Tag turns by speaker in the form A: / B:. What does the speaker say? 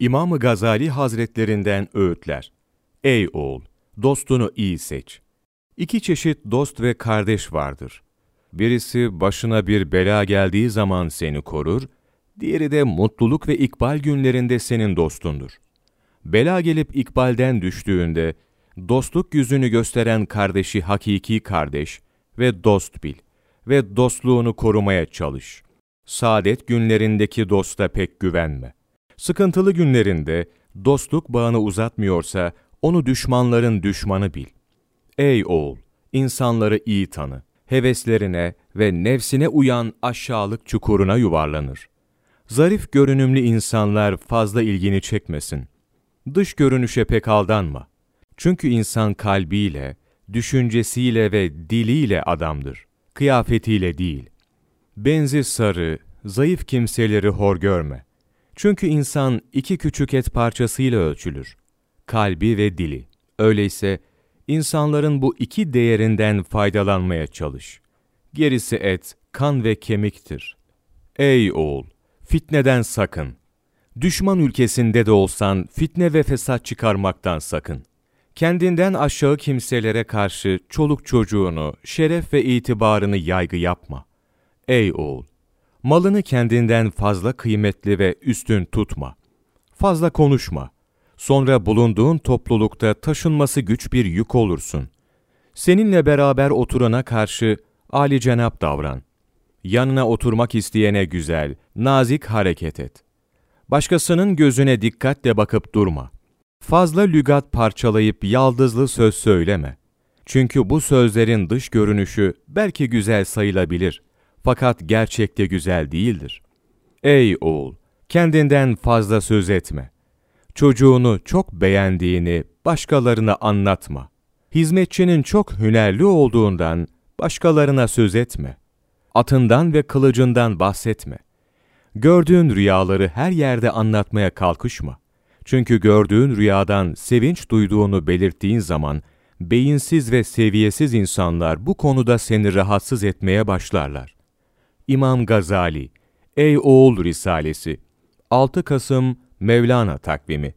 A: İmam-ı Gazali Hazretlerinden öğütler. Ey oğul, dostunu iyi seç. İki çeşit dost ve kardeş vardır. Birisi başına bir bela geldiği zaman seni korur, diğeri de mutluluk ve ikbal günlerinde senin dostundur. Bela gelip ikbalden düştüğünde, dostluk yüzünü gösteren kardeşi hakiki kardeş ve dost bil ve dostluğunu korumaya çalış. Saadet günlerindeki dosta pek güvenme. Sıkıntılı günlerinde dostluk bağını uzatmıyorsa onu düşmanların düşmanı bil. Ey oğul, insanları iyi tanı. Heveslerine ve nefsine uyan aşağılık çukuruna yuvarlanır. Zarif görünümlü insanlar fazla ilgini çekmesin. Dış görünüşe pek aldanma. Çünkü insan kalbiyle, düşüncesiyle ve diliyle adamdır. Kıyafetiyle değil. Benzi sarı, zayıf kimseleri hor görme. Çünkü insan iki küçük et parçasıyla ölçülür. Kalbi ve dili. Öyleyse insanların bu iki değerinden faydalanmaya çalış. Gerisi et, kan ve kemiktir. Ey oğul! Fitneden sakın. Düşman ülkesinde de olsan fitne ve fesat çıkarmaktan sakın. Kendinden aşağı kimselere karşı çoluk çocuğunu, şeref ve itibarını yaygı yapma. Ey oğul! Malını kendinden fazla kıymetli ve üstün tutma. Fazla konuşma. Sonra bulunduğun toplulukta taşınması güç bir yük olursun. Seninle beraber oturana karşı âli cenap davran. Yanına oturmak isteyene güzel, nazik hareket et. Başkasının gözüne dikkatle bakıp durma. Fazla lügat parçalayıp yaldızlı söz söyleme. Çünkü bu sözlerin dış görünüşü belki güzel sayılabilir fakat gerçekte güzel değildir. Ey oğul! Kendinden fazla söz etme. Çocuğunu çok beğendiğini başkalarına anlatma. Hizmetçinin çok hünerli olduğundan başkalarına söz etme. Atından ve kılıcından bahsetme. Gördüğün rüyaları her yerde anlatmaya kalkışma. Çünkü gördüğün rüyadan sevinç duyduğunu belirttiğin zaman, beyinsiz ve seviyesiz insanlar bu konuda seni rahatsız etmeye başlarlar. İmam Gazali, Ey Oğul Risalesi, 6 Kasım Mevlana takvimi